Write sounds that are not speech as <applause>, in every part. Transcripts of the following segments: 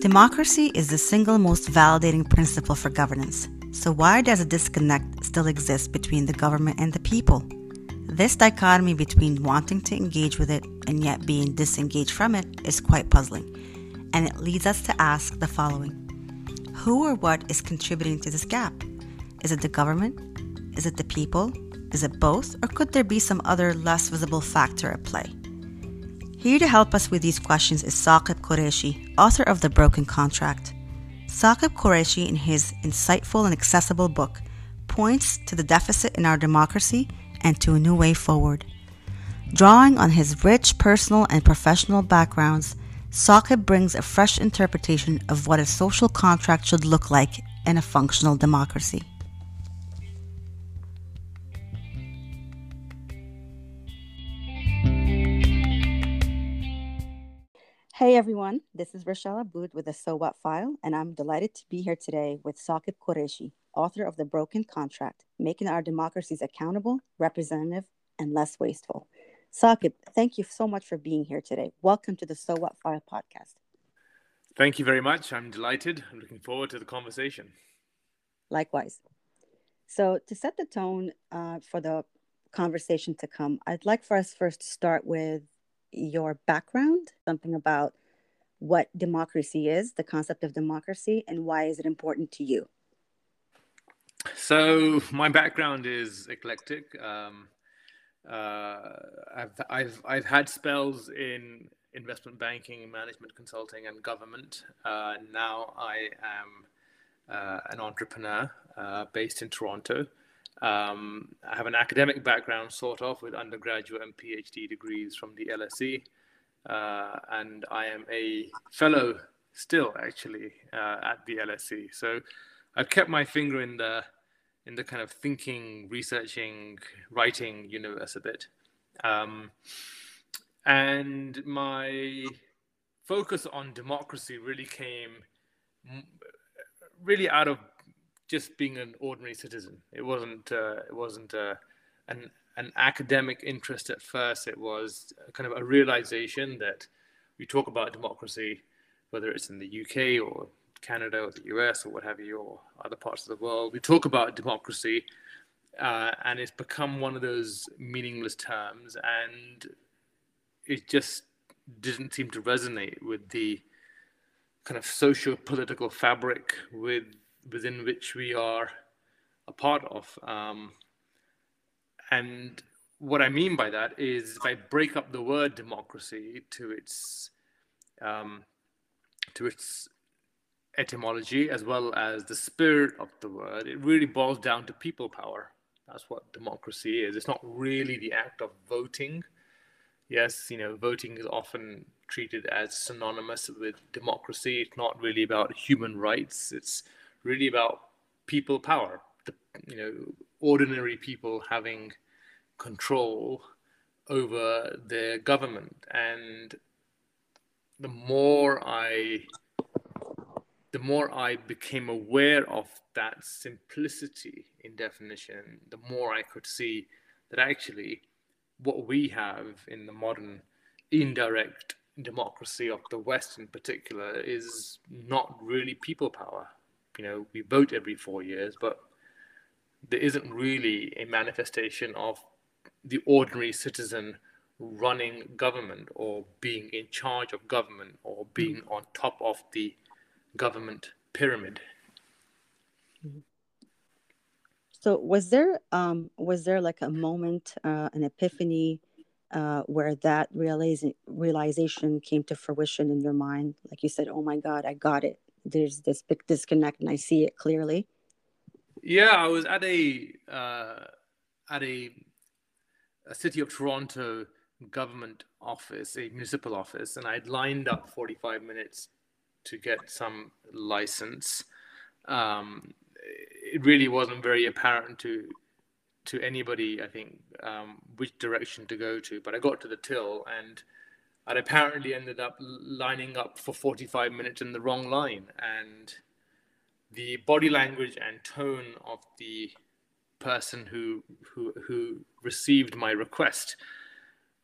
Democracy is the single most validating principle for governance. So, why does a disconnect still exist between the government and the people? This dichotomy between wanting to engage with it and yet being disengaged from it is quite puzzling, and it leads us to ask the following Who or what is contributing to this gap? Is it the government? Is it the people? Is it both? Or could there be some other less visible factor at play? Here to help us with these questions is Saqib Qureshi, author of The Broken Contract. Saqib Qureshi, in his insightful and accessible book, points to the deficit in our democracy and to a new way forward. Drawing on his rich personal and professional backgrounds, Saqib brings a fresh interpretation of what a social contract should look like in a functional democracy. Hey everyone, this is Rochelle Aboud with the So What File, and I'm delighted to be here today with Saqib Qureshi, author of The Broken Contract Making Our Democracies Accountable, Representative, and Less Wasteful. Saqib, thank you so much for being here today. Welcome to the So What File podcast. Thank you very much. I'm delighted. I'm looking forward to the conversation. Likewise. So, to set the tone uh, for the conversation to come, I'd like for us first to start with your background, something about what democracy is, the concept of democracy, and why is it important to you? So my background is eclectic. Um, uh, I've, I've, I've had spells in investment banking, management consulting, and government. Uh, now I am uh, an entrepreneur uh, based in Toronto. Um, I have an academic background, sort of, with undergraduate and PhD degrees from the LSE. Uh, and I am a fellow still, actually, uh, at the LSE. So I've kept my finger in the in the kind of thinking, researching, writing universe a bit. Um, and my focus on democracy really came really out of just being an ordinary citizen. It wasn't uh, it wasn't uh, an an academic interest at first. It was kind of a realization that we talk about democracy, whether it's in the UK or Canada or the US or what have you, or other parts of the world. We talk about democracy, uh, and it's become one of those meaningless terms, and it just didn't seem to resonate with the kind of socio political fabric with within which we are a part of. Um, and what I mean by that is if I break up the word democracy to its um, to its etymology as well as the spirit of the word, it really boils down to people power. That's what democracy is. It's not really the act of voting. Yes, you know, voting is often treated as synonymous with democracy. It's not really about human rights. It's really about people power, the, you know, ordinary people having control over their government. And the more I the more I became aware of that simplicity in definition, the more I could see that actually what we have in the modern indirect democracy of the West in particular is not really people power you know, we vote every four years, but there isn't really a manifestation of the ordinary citizen running government or being in charge of government or being mm-hmm. on top of the government pyramid. So was there um, was there like a moment, uh, an epiphany, uh, where that realization realization came to fruition in your mind? Like you said, "Oh my God, I got it! there's this big disconnect and I see it clearly? Yeah, I was at a uh, at a, a city of Toronto government office, a municipal office, and I'd lined up 45 minutes to get some license. Um, it really wasn't very apparent to to anybody, I think, um, which direction to go to. But I got to the till and I'd apparently ended up lining up for 45 minutes in the wrong line. And the body language and tone of the person who, who, who received my request,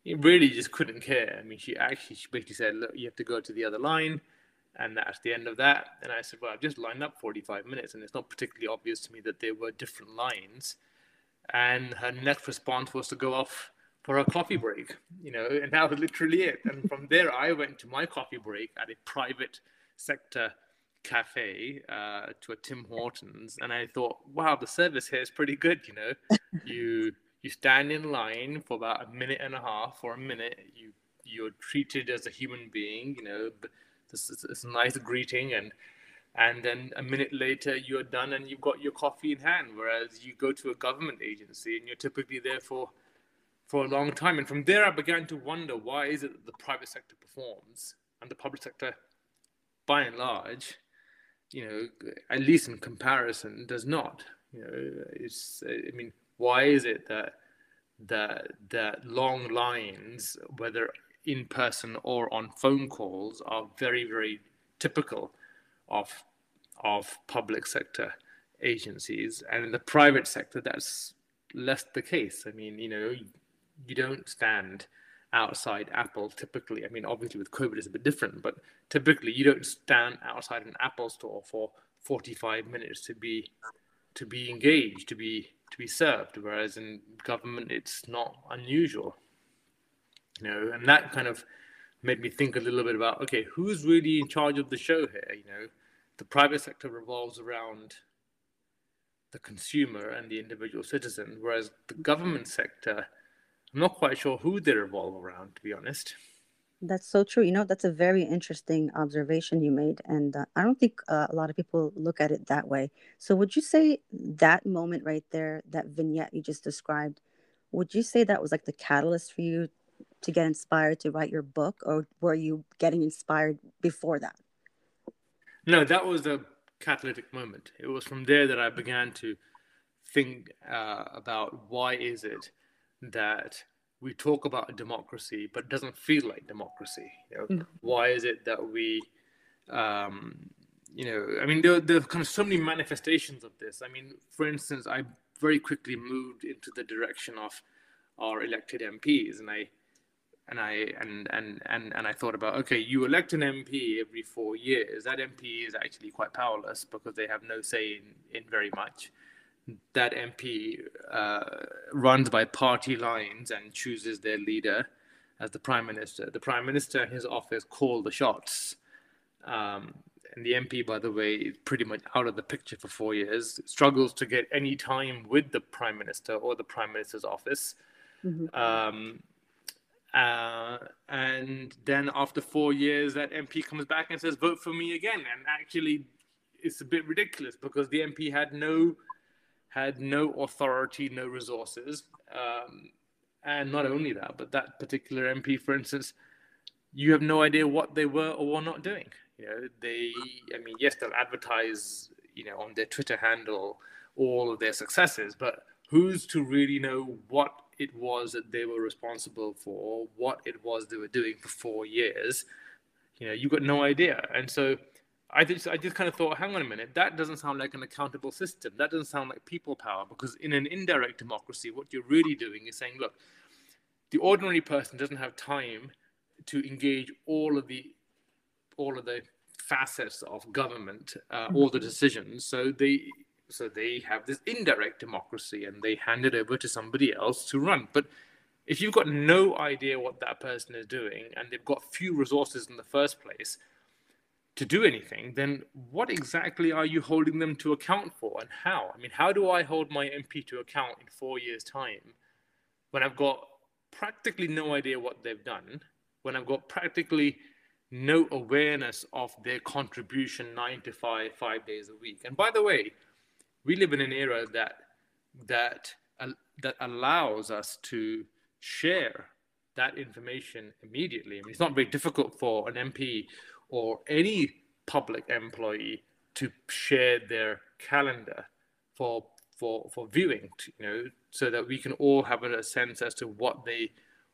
it really just couldn't care. I mean, she actually she basically said, look, you have to go to the other line. And that's the end of that. And I said, well, I've just lined up 45 minutes, and it's not particularly obvious to me that there were different lines. And her next response was to go off for a coffee break, you know, and that was literally it. And from there, I went to my coffee break at a private sector cafe uh, to a Tim Hortons, and I thought, wow, the service here is pretty good. You know, <laughs> you you stand in line for about a minute and a half or a minute. You you're treated as a human being. You know, this is, this nice greeting, and and then a minute later you're done and you've got your coffee in hand. Whereas you go to a government agency and you're typically there for for a long time. And from there, I began to wonder why is it that the private sector performs and the public sector, by and large, you know, at least in comparison, does not. You know, it's. I mean, why is it that that that long lines, whether in person or on phone calls, are very very typical of of public sector agencies, and in the private sector, that's less the case. I mean, you know, you don't stand outside Apple typically. I mean, obviously with COVID it's a bit different, but typically you don't stand outside an Apple store for 45 minutes to be to be engaged, to be to be served. Whereas in government it's not unusual. You know, and that kind of made me think a little bit about okay, who's really in charge of the show here? You know, the private sector revolves around the consumer and the individual citizen, whereas the government sector I'm not quite sure who they revolve around, to be honest. That's so true. You know, that's a very interesting observation you made. And uh, I don't think uh, a lot of people look at it that way. So, would you say that moment right there, that vignette you just described, would you say that was like the catalyst for you to get inspired to write your book, or were you getting inspired before that? No, that was a catalytic moment. It was from there that I began to think uh, about why is it that we talk about democracy, but it doesn't feel like democracy. You know, mm. why is it that we, um, you know, I mean, there, there are kind of so many manifestations of this. I mean, for instance, I very quickly moved into the direction of our elected MPs, and I, and I, and and and and I thought about, okay, you elect an MP every four years. That MP is actually quite powerless because they have no say in in very much that MP uh, runs by party lines and chooses their leader as the prime minister. The prime minister and his office call the shots. Um, and the MP, by the way, is pretty much out of the picture for four years, struggles to get any time with the prime minister or the prime minister's office. Mm-hmm. Um, uh, and then after four years, that MP comes back and says, vote for me again. And actually, it's a bit ridiculous because the MP had no had no authority, no resources. Um, and not only that, but that particular MP, for instance, you have no idea what they were or were not doing. You know, they, I mean, yes, they'll advertise, you know, on their Twitter handle all of their successes, but who's to really know what it was that they were responsible for, what it was they were doing for four years? You know, you've got no idea. And so I just I just kind of thought, hang on a minute, that doesn't sound like an accountable system. That doesn't sound like people power because in an indirect democracy, what you're really doing is saying, look, the ordinary person doesn't have time to engage all of the all of the facets of government, uh, all the decisions. So they so they have this indirect democracy and they hand it over to somebody else to run. But if you've got no idea what that person is doing and they've got few resources in the first place, to do anything, then what exactly are you holding them to account for and how? I mean, how do I hold my MP to account in four years' time when I've got practically no idea what they've done, when I've got practically no awareness of their contribution nine to five, five days a week? And by the way, we live in an era that that uh, that allows us to share that information immediately. I mean, it's not very difficult for an MP or any public employee to share their calendar for for for viewing you know so that we can all have a sense as to what they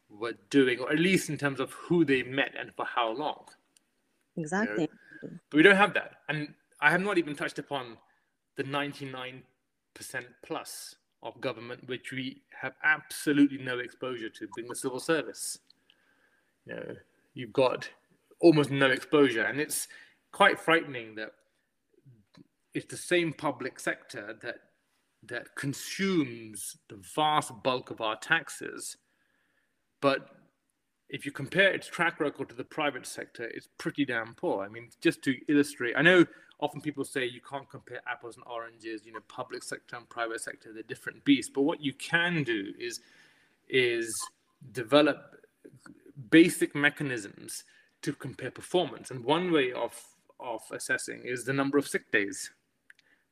were doing or at least in terms of who they met and for how long. Exactly. You know? but we don't have that. And i have not even touched upon the 99% plus of government which we have absolutely no exposure to being the civil service. You know you've got almost no exposure. And it's quite frightening that it's the same public sector that that consumes the vast bulk of our taxes, but if you compare its track record to the private sector, it's pretty damn poor. I mean, just to illustrate, I know often people say you can't compare apples and oranges. You know, public sector and private sector they're different beasts. But what you can do is is develop basic mechanisms to compare performance. And one way of of assessing is the number of sick days.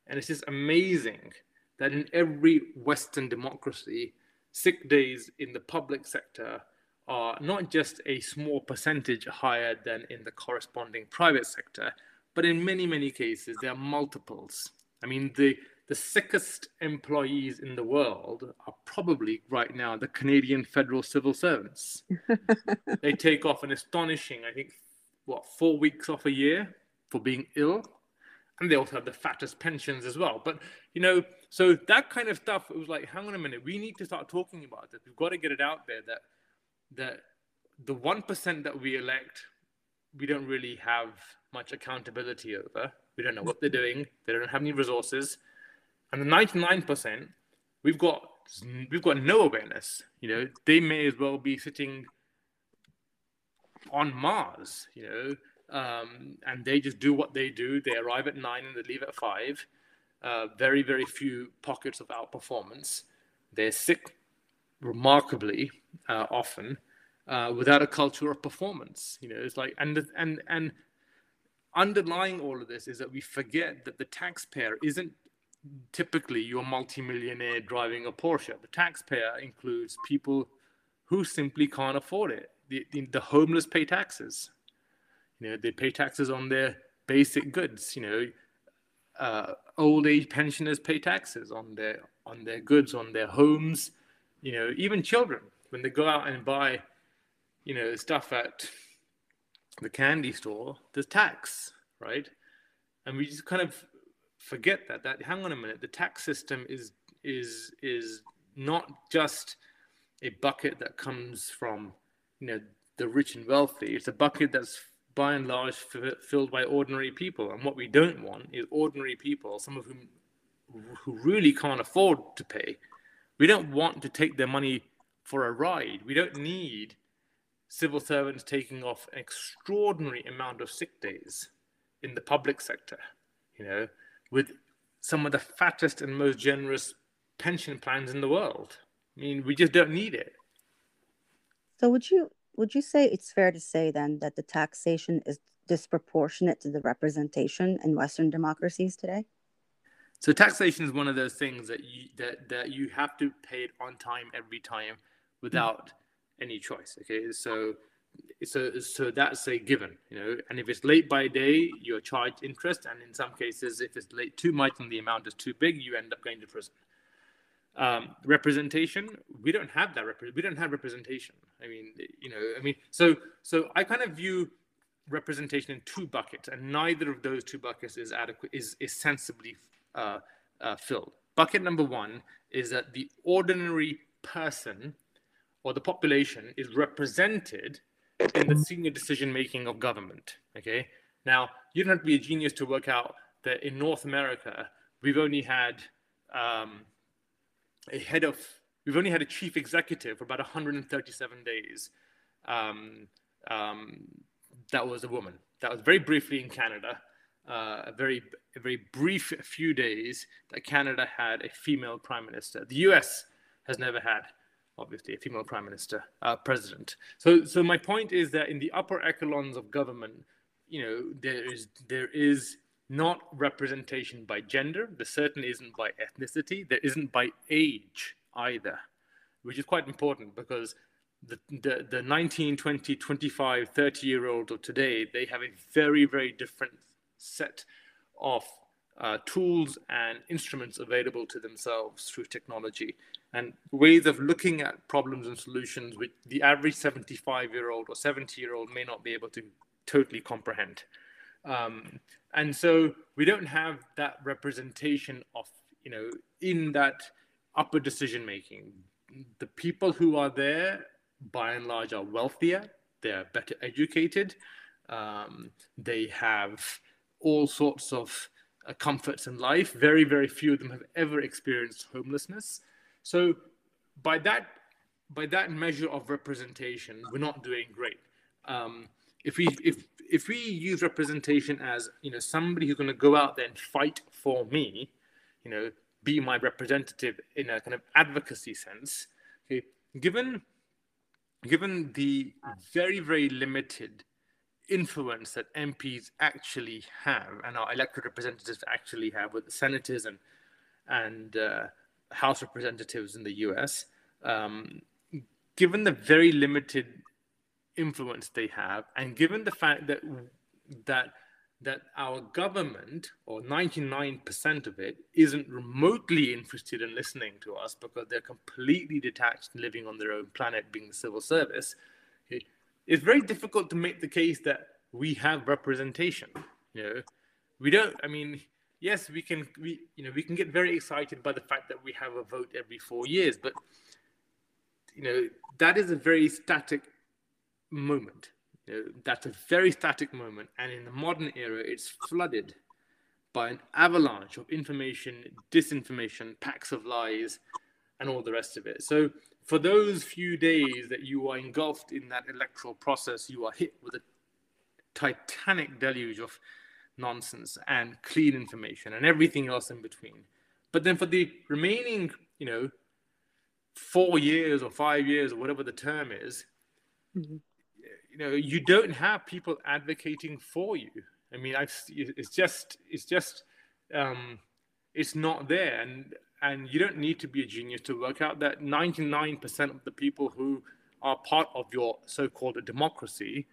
And it's just amazing that in every Western democracy, sick days in the public sector are not just a small percentage higher than in the corresponding private sector, but in many, many cases, there are multiples. I mean, the, the sickest employees in the world are probably right now the Canadian federal civil servants. <laughs> they take off an astonishing, I think, what, four weeks off a year for being ill. And they also have the fattest pensions as well. But, you know, so that kind of stuff, it was like, hang on a minute, we need to start talking about this. We've got to get it out there that, that the 1% that we elect, we don't really have much accountability over. We don't know what they're doing. They don't have any resources. And the 99%, we've got we've got no awareness. You know, they may as well be sitting on Mars, you know, um, and they just do what they do. They arrive at nine and they leave at five. Uh, very, very few pockets of outperformance. They're sick remarkably uh, often uh, without a culture of performance. You know, it's like, and, and, and underlying all of this is that we forget that the taxpayer isn't typically your multimillionaire driving a Porsche. The taxpayer includes people who simply can't afford it. The, the, the homeless pay taxes. You know, they pay taxes on their basic goods. You know, uh, old age pensioners pay taxes on their on their goods, on their homes. You know, even children when they go out and buy, you know, stuff at the candy store, there's tax, right? And we just kind of forget that. That hang on a minute, the tax system is is is not just a bucket that comes from you know the rich and wealthy. It's a bucket that's by and large f- filled by ordinary people. And what we don't want is ordinary people, some of whom who really can't afford to pay. We don't want to take their money for a ride. We don't need civil servants taking off an extraordinary amount of sick days in the public sector, you know, with some of the fattest and most generous pension plans in the world. I mean, we just don't need it. So would you would you say it's fair to say then that the taxation is disproportionate to the representation in Western democracies today? So taxation is one of those things that you that, that you have to pay it on time every time without any choice. Okay, so so so that's a given, you know. And if it's late by day, you're charged interest, and in some cases, if it's late too much and the amount is too big, you end up going to prison. Um, representation, we don't have that. Rep- we don't have representation. I mean, you know, I mean, so so I kind of view representation in two buckets, and neither of those two buckets is adequate is is sensibly uh, uh, filled. Bucket number one is that the ordinary person or the population is represented in the senior decision making of government. Okay. Now, you don't have to be a genius to work out that in North America, we've only had um, a head of, we've only had a chief executive for about 137 days. Um, um, that was a woman. That was very briefly in Canada. Uh, a very, a very brief few days that Canada had a female prime minister. The U.S. has never had obviously a female prime minister, uh, president. So, so my point is that in the upper echelons of government, you know, there is there is not representation by gender. There certainly isn't by ethnicity. There isn't by age either, which is quite important because the, the, the 19, 20, 25, 30 year olds of today, they have a very, very different set of uh, tools and instruments available to themselves through technology and ways of looking at problems and solutions which the average 75 year old or 70 year old may not be able to totally comprehend. Um, and so we don't have that representation of, you know, in that upper decision making. The people who are there, by and large, are wealthier, they're better educated, um, they have all sorts of uh, comforts in life. Very, very few of them have ever experienced homelessness. So, by that by that measure of representation, we're not doing great. Um, if we if if we use representation as you know somebody who's going to go out there and fight for me, you know, be my representative in a kind of advocacy sense, okay, given given the very very limited influence that MPs actually have and our elected representatives actually have with the senators and and uh, House representatives in the U.S. Um, given the very limited influence they have, and given the fact that that that our government, or 99% of it, isn't remotely interested in listening to us because they're completely detached and living on their own planet, being the civil service, it's very difficult to make the case that we have representation. You know, we don't. I mean, yes, we can. We you know we can get very excited by the fact that we have a vote every four years, but you know that is a very static moment. You know, that's a very static moment, and in the modern era, it's flooded by an avalanche of information, disinformation, packs of lies, and all the rest of it. So, for those few days that you are engulfed in that electoral process, you are hit with a titanic deluge of nonsense and clean information and everything else in between. But then for the remaining, you know, four years or five years or whatever the term is, mm-hmm. you know you don't have people advocating for you. I mean i've it's just it's just um it's not there. And and you don't need to be a genius to work out that 99% of the people who are part of your so-called democracy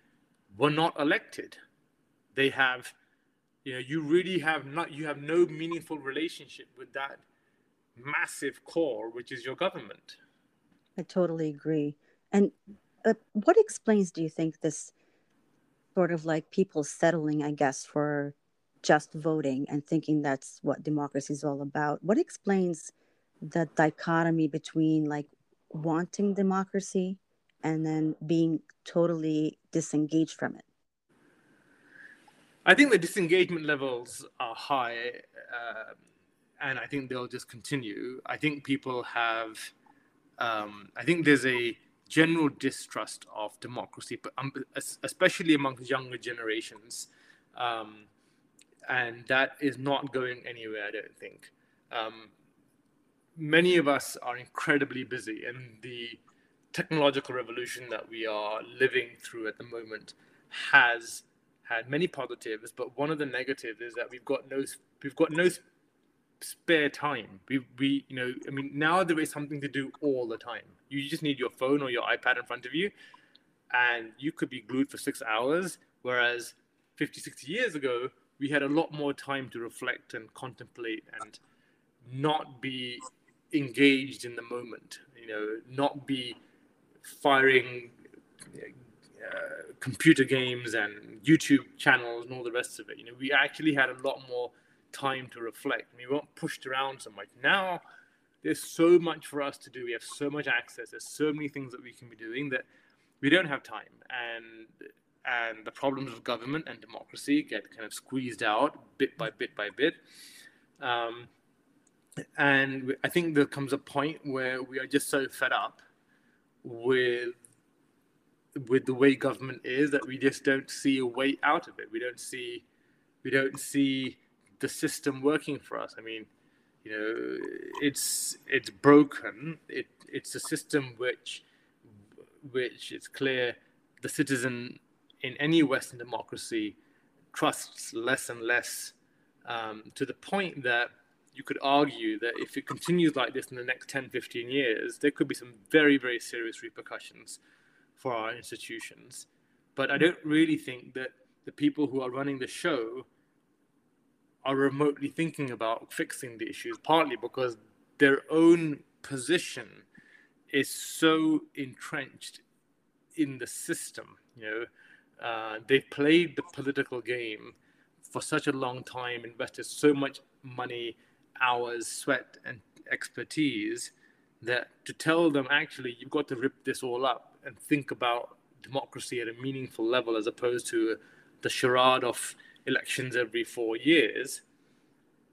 were not elected. They have you know you really have not you have no meaningful relationship with that massive core which is your government i totally agree and uh, what explains, do you think, this sort of like people settling, I guess, for just voting and thinking that's what democracy is all about? What explains the dichotomy between like wanting democracy and then being totally disengaged from it? I think the disengagement levels are high, uh, and I think they'll just continue. I think people have, um, I think there's a general distrust of democracy, but um, especially amongst younger generations. Um, and that is not going anywhere, I don't think. Um, many of us are incredibly busy, and the technological revolution that we are living through at the moment has had many positives, but one of the negatives is that we've got no we've got no spare time. We, we, you know, I mean, now there is something to do all the time. You just need your phone or your iPad in front of you, and you could be glued for six hours. Whereas 50, 60 years ago, we had a lot more time to reflect and contemplate and not be engaged in the moment. You know, not be firing uh, computer games and YouTube channels and all the rest of it. You know, we actually had a lot more time to reflect. We weren't pushed around so much. Now there's so much for us to do. We have so much access. There's so many things that we can be doing that we don't have time. And and the problems of government and democracy get kind of squeezed out bit by bit by bit. Um, and I think there comes a point where we are just so fed up with with the way government is that we just don't see a way out of it. We don't see we don't see the system working for us. I mean, you know, it's it's broken. It it's a system which which it's clear the citizen in any Western democracy trusts less and less um, to the point that you could argue that if it continues like this in the next 10, 15 years, there could be some very, very serious repercussions for our institutions. But I don't really think that the people who are running the show are remotely thinking about fixing the issues, partly because their own position is so entrenched in the system. You know, uh, they played the political game for such a long time, invested so much money, hours, sweat, and expertise that to tell them actually you've got to rip this all up and think about democracy at a meaningful level as opposed to the charade of elections every four years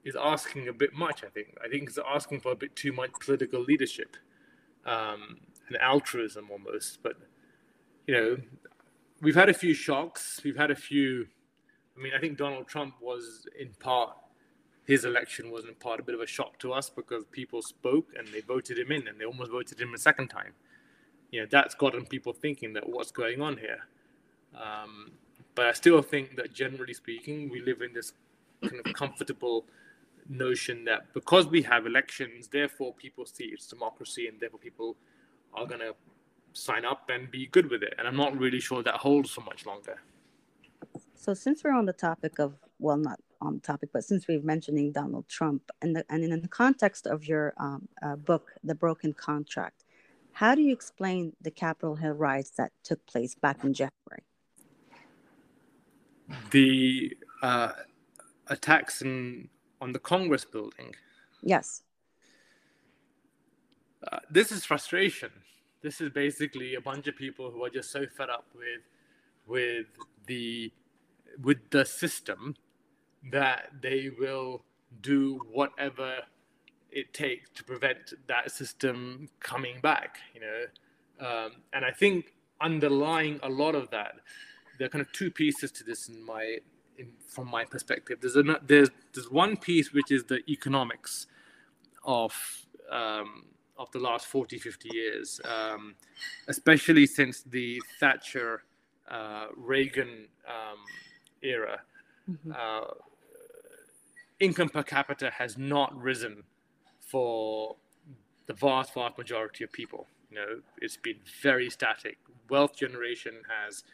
is asking a bit much. I think. I think it's asking for a bit too much political leadership um, and altruism almost. But you know, we've had a few shocks. We've had a few. I mean, I think Donald Trump was in part his election was in part a bit of a shock to us because people spoke and they voted him in and they almost voted him a second time. You know, that's gotten people thinking that what's going on here. Um, but I still think that generally speaking, we live in this kind of comfortable notion that because we have elections, therefore people see it's democracy and therefore people are going to sign up and be good with it. And I'm not really sure that holds for much longer. So, since we're on the topic of, well, not on the topic, but since we're mentioning Donald Trump, and, the, and in the context of your um, uh, book, The Broken Contract, how do you explain the Capitol Hill riots that took place back in January? The uh, attacks in, on the Congress building. Yes. Uh, this is frustration. This is basically a bunch of people who are just so fed up with with the with the system that they will do whatever it takes to prevent that system coming back. You know, um, and I think underlying a lot of that, there are kind of two pieces to this in my in, from my perspective. There's a, there's there's one piece which is the economics of um, of the last 40, 50 years, um, especially since the Thatcher uh, Reagan um, era. Mm-hmm. Uh, income per capita has not risen for the vast, vast majority of people. You know, it's been very static. Wealth generation has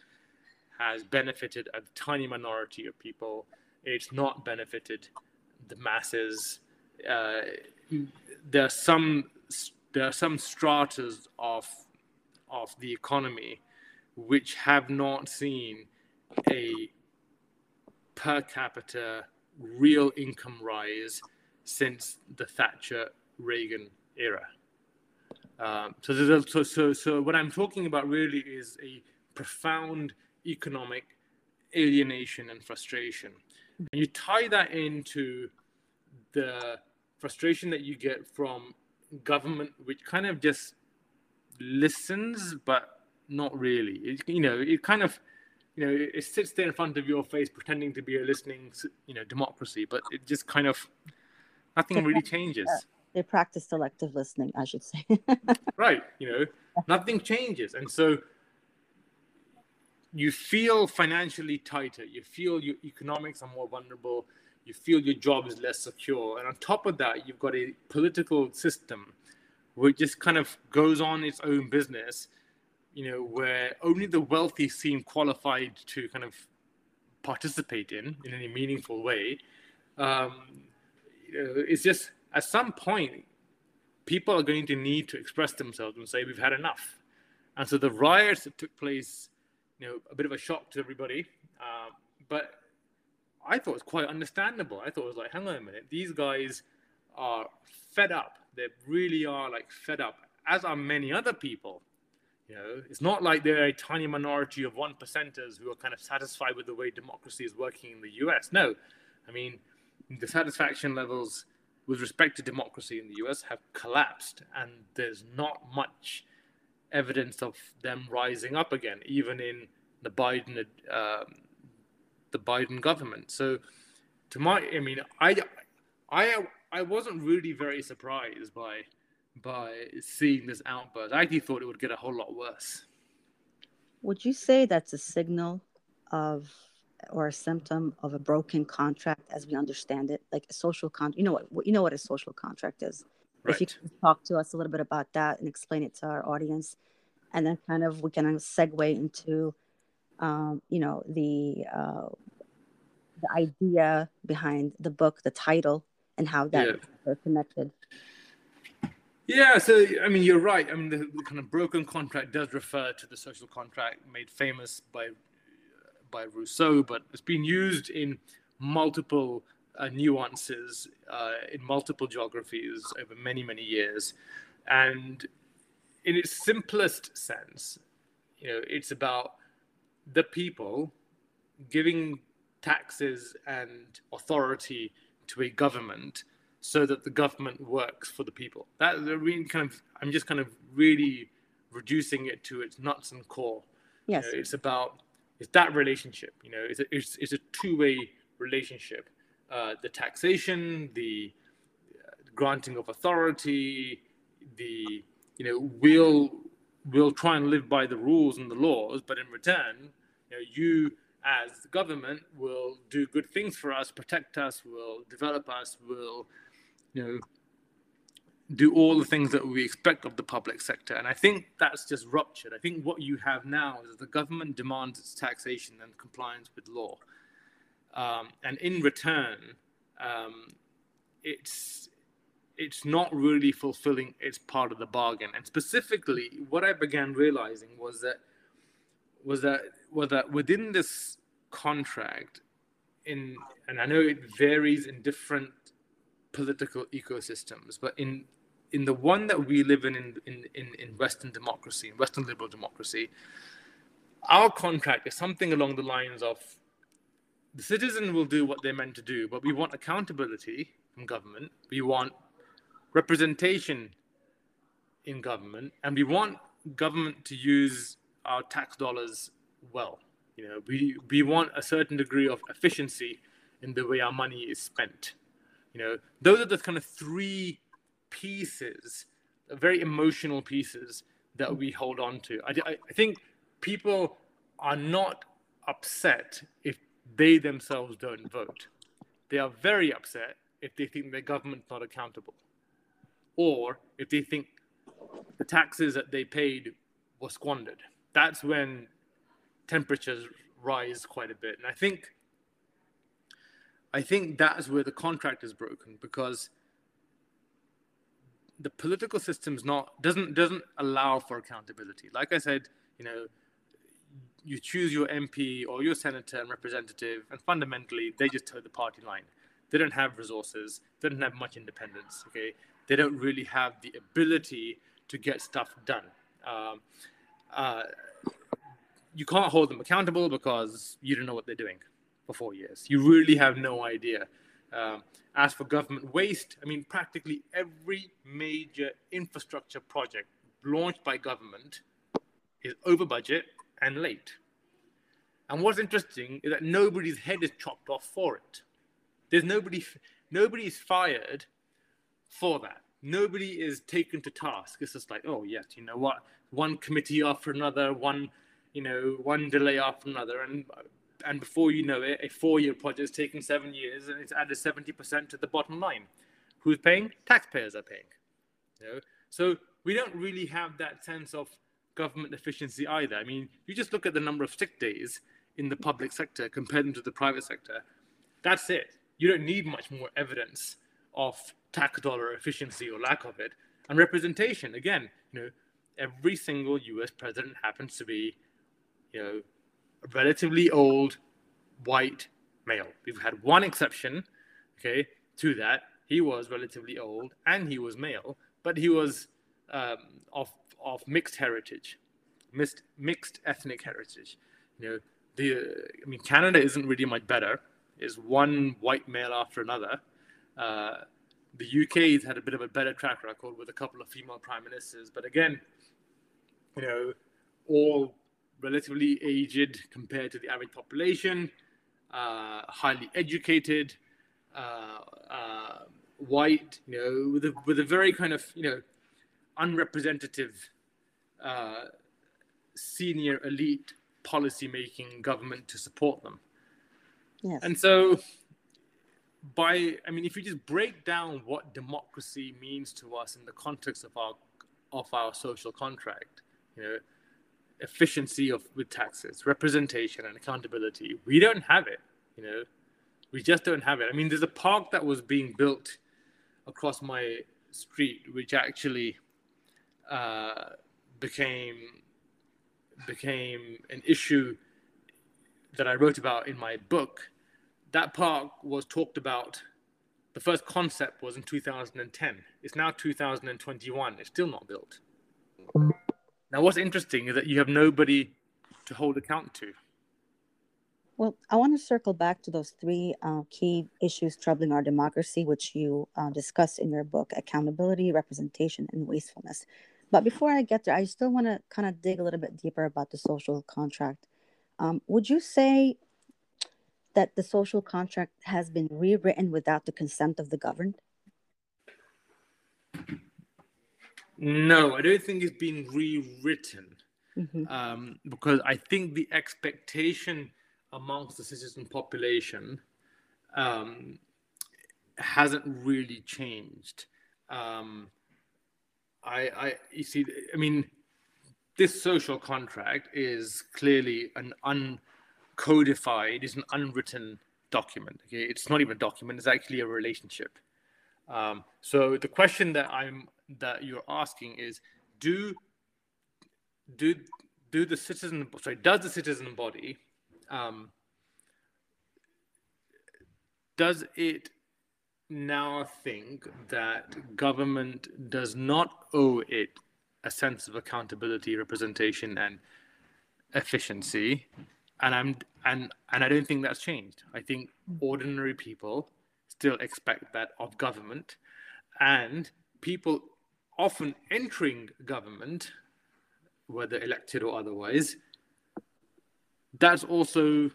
has benefited a tiny minority of people. It's not benefited the masses. Uh, there are some there are some stratas of of the economy which have not seen a per capita real income rise since the Thatcher Reagan era. Um, so, a, so, so, so, what I'm talking about really is a profound economic alienation and frustration. And you tie that into the frustration that you get from government, which kind of just listens, but not really. It, you know, it kind of you know, it sits there in front of your face pretending to be a listening, you know, democracy, but it just kind of nothing really changes. They practice selective listening, I should say. <laughs> right, you know, nothing changes, and so you feel financially tighter. You feel your economics are more vulnerable. You feel your job is less secure, and on top of that, you've got a political system which just kind of goes on its own business you know, where only the wealthy seem qualified to kind of participate in in any meaningful way. Um, it's just at some point, people are going to need to express themselves and say, "We've had enough." And so the riots that took place, you know, a bit of a shock to everybody, uh, but I thought it was quite understandable. I thought it was like, hang on a minute, these guys are fed up. They really are like fed up, as are many other people you know, it's not like they're a tiny minority of one percenters who are kind of satisfied with the way democracy is working in the US. No, I mean, the satisfaction levels with respect to democracy in the US have collapsed, and there's not much evidence of them rising up again, even in the Biden uh, the Biden government. So, to my, I mean, I, I, I wasn't really very surprised by by seeing this outburst. I actually thought it would get a whole lot worse. Would you say that's a signal of or a symptom of a broken contract as we understand it, like a social contract? You know what you know what a social contract is. Right. If you can talk to us a little bit about that and explain it to our audience, and then kind of we can segue into, um, you know, the uh, the idea behind the book, the title, and how that yeah. are connected. Yeah, so I mean, you're right. I mean, the, the, kind of broken contract does refer to the social contract made famous by by Rousseau, but it's been used in multiple uh, nuances uh, in multiple geographies over many many years, and in its simplest sense, you know, it's about the people giving taxes and authority to a government so that the government works for the people. That I mean, kind of I'm just kind of really reducing it to its nuts and core. Yes, you know, it's about it's that relationship. You know, it's a, it's, a two way relationship. Uh, the taxation, the uh, granting of authority, the you know we'll we'll try and live by the rules and the laws, but in return, you know, you as the government will do good things for us, protect us, will develop us, will you know do all the things that we expect of the public sector. And I think that's just ruptured. I think what you have now is the government demands its taxation and compliance with law. Um, and in return, um, it's it's not really fulfilling its part of the bargain. And specifically, what I began realizing was that was that was that within this contract, in and I know it varies in different political ecosystems, but in in the one that we live in in, in, in Western democracy, in Western liberal democracy, our contract is something along the lines of the citizen will do what they're meant to do, but we want accountability from government. We want representation in government, and we want government to use our tax dollars well. You know, we we want a certain degree of efficiency in the way our money is spent. You know, those are the kind of three pieces, very emotional pieces that we hold on to. I, I think people are not upset if they themselves don't vote. They are very upset if they think their government's not accountable or if they think the taxes that they paid were squandered. That's when temperatures rise quite a bit. And I think I think that's where the contract is broken because the political system's not doesn't doesn't allow for accountability. Like I said, you know, you choose your MP or your senator and representative, and fundamentally they just toe the party line. They don't have resources. They don't have much independence. Okay, they don't really have the ability to get stuff done. Um, uh, you can't hold them accountable because you don't know what they're doing for four years. You really have no idea. Um, as for government waste, I mean, practically every major infrastructure project launched by government is over budget and late. And what's interesting is that nobody's head is chopped off for it. There's nobody, nobody is fired for that. Nobody is taken to task. It's just like, oh yes, you know what? One committee after another, one, you know, one delay after another, and and before you know it, a four-year project is taking seven years, and it's added seventy percent to the bottom line. Who's paying? Taxpayers are paying. You know, so we don't really have that sense of government efficiency either. I mean, you just look at the number of sick days in the public sector compared them to the private sector. That's it. You don't need much more evidence of tax dollar efficiency or lack of it. And representation, again, you know, every single US president happens to be, you know, relatively old white male. We've had one exception, okay, to that. He was relatively old and he was male, but he was um, of of mixed heritage, mixed mixed ethnic heritage. You know, the I mean, Canada isn't really much better. Is one white male after another. Uh, the UK has had a bit of a better track record with a couple of female prime ministers, but again, you know, all relatively aged compared to the average population, uh, highly educated, uh, uh, white, you know, with a, with a very kind of, you know, unrepresentative uh, senior elite policy making government to support them. Yes. And so by I mean if you just break down what democracy means to us in the context of our of our social contract, you know, efficiency of with taxes, representation and accountability, we don't have it, you know. We just don't have it. I mean there's a park that was being built across my street which actually uh, became became an issue that I wrote about in my book that park was talked about. The first concept was in 2010. It's now 2021. It's still not built. Now, what's interesting is that you have nobody to hold account to. Well, I want to circle back to those three uh, key issues troubling our democracy, which you uh, discuss in your book accountability, representation, and wastefulness. But before I get there, I still want to kind of dig a little bit deeper about the social contract. Um, would you say that the social contract has been rewritten without the consent of the governed? No, I don't think it's been rewritten mm-hmm. um, because I think the expectation amongst the citizen population um, hasn't really changed. Um, I, I, you see, I mean, this social contract is clearly an uncodified, is an unwritten document. Okay, it's not even a document; it's actually a relationship. Um, so the question that I'm that you're asking is, do do do the citizen sorry does the citizen body um, does it now think that government does not owe it a sense of accountability, representation, and efficiency? And I'm and and I don't think that's changed. I think ordinary people still expect that of government, and people often entering government, whether elected or otherwise, that's also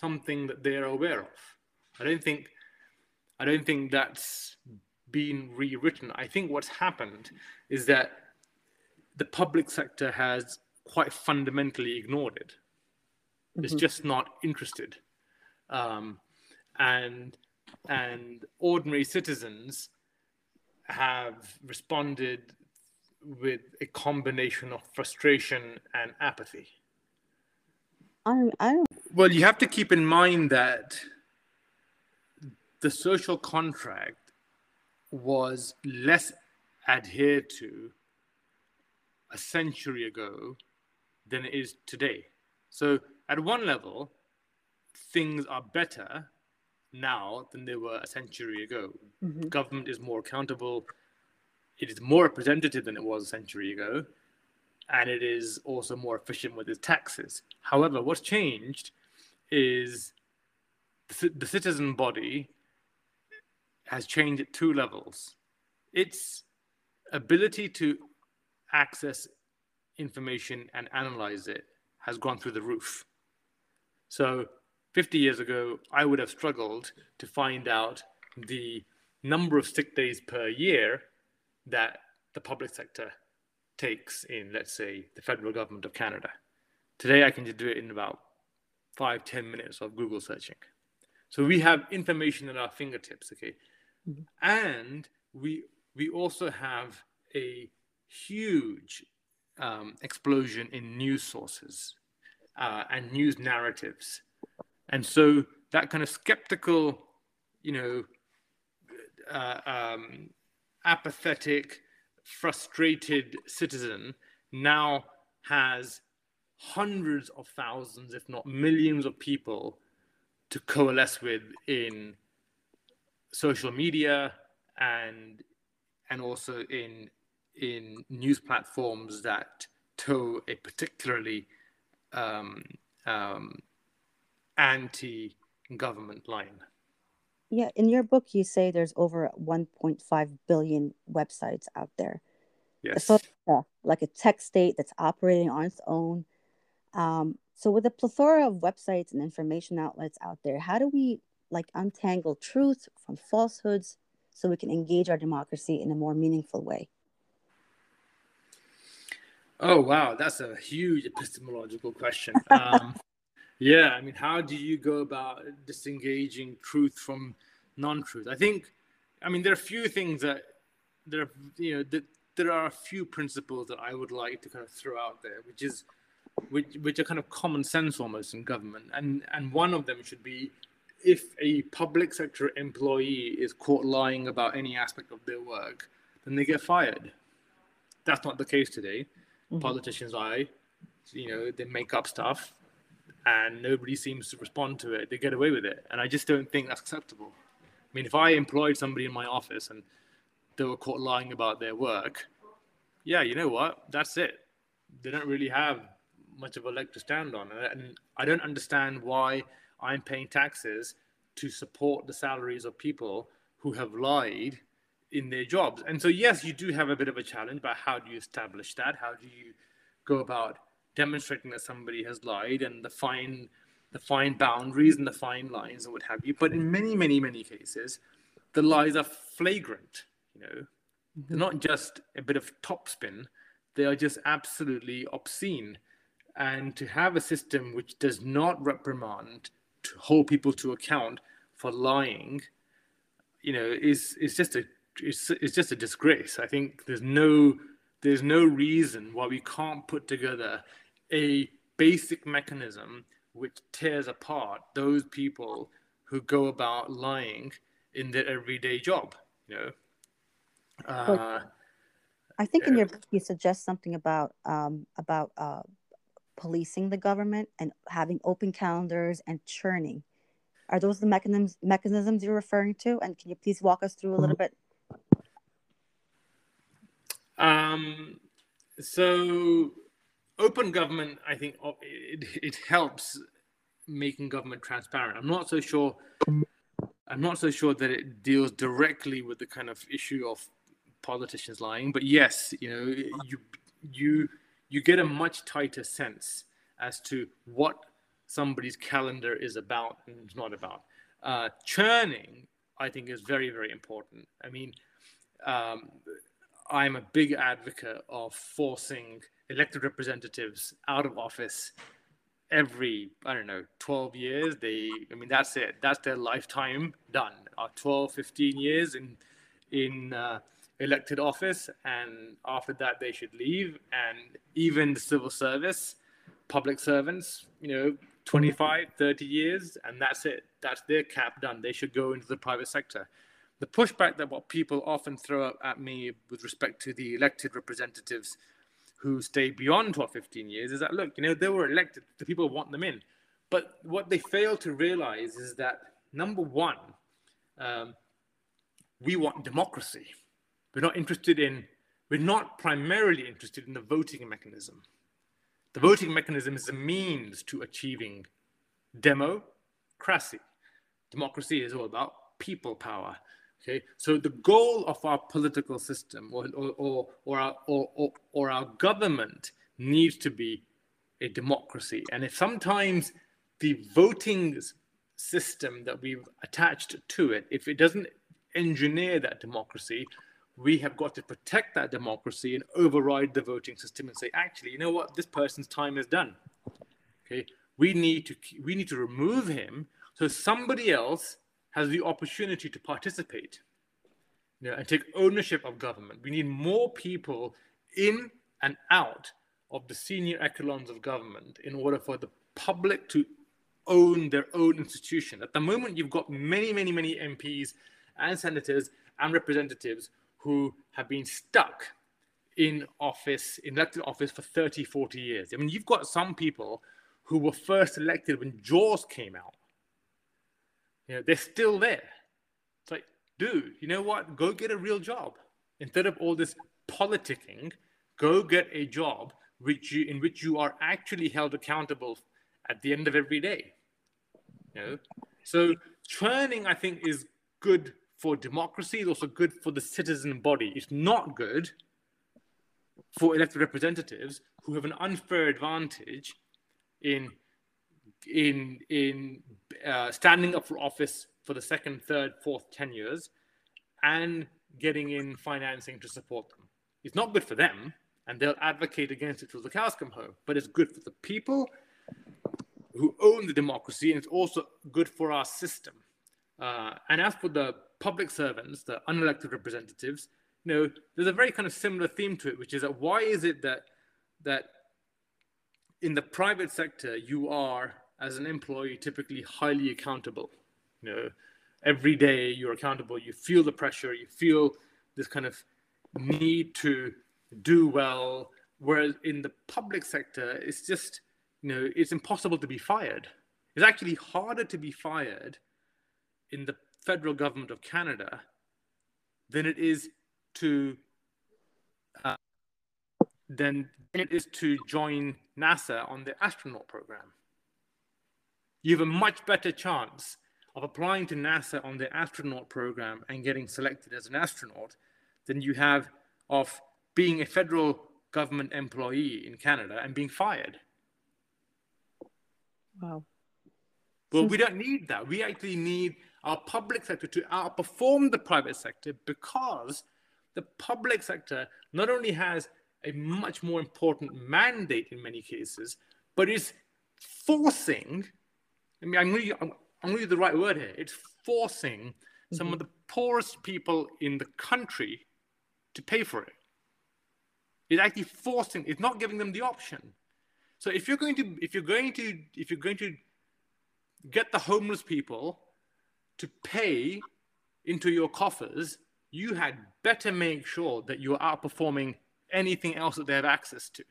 something that they're aware of. I don't think I don't think that's been rewritten. I think what's happened is that the public sector has quite fundamentally ignored it. Mm-hmm. It's just not interested, um, and and ordinary citizens have responded with a combination of frustration and apathy. I, I well, you have to keep in mind that the social contract was less adhered to a century ago than it is today. So, at one level, things are better now than they were a century ago. Mm-hmm. Government is more accountable, it is more representative than it was a century ago, and it is also more efficient with its taxes. However, what's changed is the, the citizen body has changed at two levels. Its ability to access information and analyze it has gone through the roof. So 50 years ago, I would have struggled to find out the number of sick days per year that the public sector takes in, let's say, the federal government of Canada. Today, I can just do it in about five, 10 minutes of Google searching. So we have information at our fingertips, okay? Mm-hmm. And we we also have a huge um, explosion in news sources uh, and news narratives, and so that kind of skeptical, you know, uh, um, apathetic, frustrated citizen now has hundreds of thousands, if not millions, of people to coalesce with in social media and and also in in news platforms that toe a particularly um, um, anti-government line. Yeah, in your book, you say there's over 1.5 billion websites out there. Yes. So, uh, like a tech state that's operating on its own. Um, so, with a plethora of websites and information outlets out there, how do we like untangle truth from falsehoods so we can engage our democracy in a more meaningful way? Oh, wow. That's a huge epistemological question. Um, yeah, I mean, how do you go about disengaging truth from non truth? I think, I mean, there are a few things that there are, you know, that there are a few principles that I would like to kind of throw out there, which is, which, which are kind of common sense almost in government. And, and one of them should be if a public sector employee is caught lying about any aspect of their work, then they get fired. That's not the case today. Mm-hmm. Politicians lie, you know, they make up stuff and nobody seems to respond to it. They get away with it. And I just don't think that's acceptable. I mean, if I employed somebody in my office and they were caught lying about their work, yeah, you know what? That's it. They don't really have much of a leg to stand on, and I don't understand why I'm paying taxes to support the salaries of people who have lied in their jobs. And so, yes, you do have a bit of a challenge, but how do you establish that? How do you go about demonstrating that somebody has lied and the fine, the fine boundaries and the fine lines and what have you? But in many, many, many cases, the lies are flagrant. You know, mm-hmm. they're not just a bit of topspin; they are just absolutely obscene. And to have a system which does not reprimand, to hold people to account for lying, you know, is is just a it's, it's just a disgrace. I think there's no there's no reason why we can't put together a basic mechanism which tears apart those people who go about lying in their everyday job. You know. Uh, I think in your book you suggest something about um, about uh, policing the government and having open calendars and churning. Are those the mechanisms mechanisms you're referring to? And can you please walk us through a little bit um, so open government, I think it, it helps making government transparent. I'm not so sure. I'm not so sure that it deals directly with the kind of issue of politicians lying, but yes, you know, you you you get a much tighter sense as to what somebody's calendar is about and not about. Uh, churning, I think, is very very important. I mean, um, I'm a big advocate of forcing elected representatives out of office every i don't know 12 years they i mean that's it that's their lifetime done uh, 12 15 years in in uh, elected office and after that they should leave and even the civil service public servants you know 25 30 years and that's it that's their cap done they should go into the private sector. The pushback that what people often throw at me with respect to the elected representatives who stay beyond 12, 15 years is that, look, you know, they were elected, the people want them in. But what they fail to realize is that, number one, um, we want democracy. We're not interested in, we're not primarily interested in the voting mechanism. The voting mechanism is a means to achieving democracy. Democracy is all about people power. Okay, so the goal of our political system or, or, or, or, our, or, or, or our government needs to be a democracy. And if sometimes the voting system that we've attached to it, if it doesn't engineer that democracy, we have got to protect that democracy and override the voting system and say, actually, you know what, this person's time is done. Okay, we need to we need to remove him so somebody else has the opportunity to participate you know, and take ownership of government. We need more people in and out of the senior echelons of government in order for the public to own their own institution. At the moment, you've got many, many, many MPs and senators and representatives who have been stuck in office, in elected office for 30, 40 years. I mean, you've got some people who were first elected when Jaws came out. You know, they're still there. It's like, dude, you know what? Go get a real job. Instead of all this politicking, go get a job which you, in which you are actually held accountable at the end of every day. You know? So churning, I think, is good for democracy. It's also good for the citizen body. It's not good for elected representatives who have an unfair advantage in in in uh, standing up for office for the second, third, fourth, ten years, and getting in financing to support them. It's not good for them, and they'll advocate against it till the cows come home. But it's good for the people who own the democracy, and it's also good for our system. Uh, and as for the public servants, the unelected representatives, you know, there's a very kind of similar theme to it, which is that why is it that that in the private sector you are as an employee typically highly accountable. You know, every day you're accountable. You feel the pressure. You feel this kind of need to do well. Whereas in the public sector, it's just you know it's impossible to be fired. It's actually harder to be fired in the federal government of Canada than it is to uh, than it is to join NASA on the astronaut program. You have a much better chance of applying to NASA on the astronaut program and getting selected as an astronaut than you have of being a federal government employee in Canada and being fired. Wow. Well, we don't need that. We actually need our public sector to outperform the private sector because the public sector not only has a much more important mandate in many cases, but is forcing, I mean, I'm going to, I'm, use the right word here, it's forcing mm-hmm. some of the poorest people in the country to pay for it. It's actually forcing, it's not giving them the option. So if you're going to, if you're going to, if you're going to get the homeless people to pay into your coffers, you had better make sure that you're outperforming anything else that they have access to.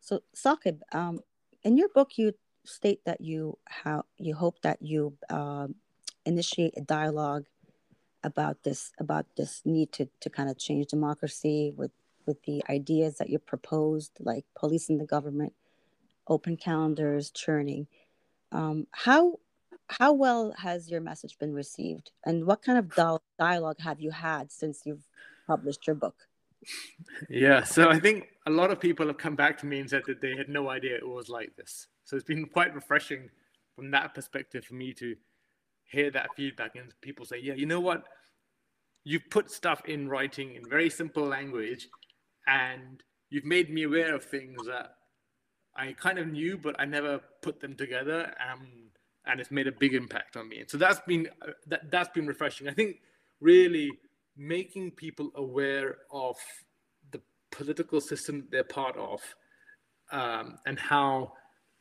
So, Saqib, um, in your book, you state that you how you hope that you uh, initiate a dialogue about this about this need to to kind of change democracy with with the ideas that you proposed, like policing the government, open calendars, churning. Um, how how well has your message been received, and what kind of dialogue have you had since you've published your book? Yeah, so I think a lot of people have come back to me and said that they had no idea it was like this. So it's been quite refreshing from that perspective for me to hear that feedback and people say, yeah, you know what? You've put stuff in writing in very simple language and you've made me aware of things that I kind of knew, but I never put them together. Um, and it's made a big impact on me. And so that's been uh, that, that's been refreshing. I think really making people aware of the political system they're part of um, and how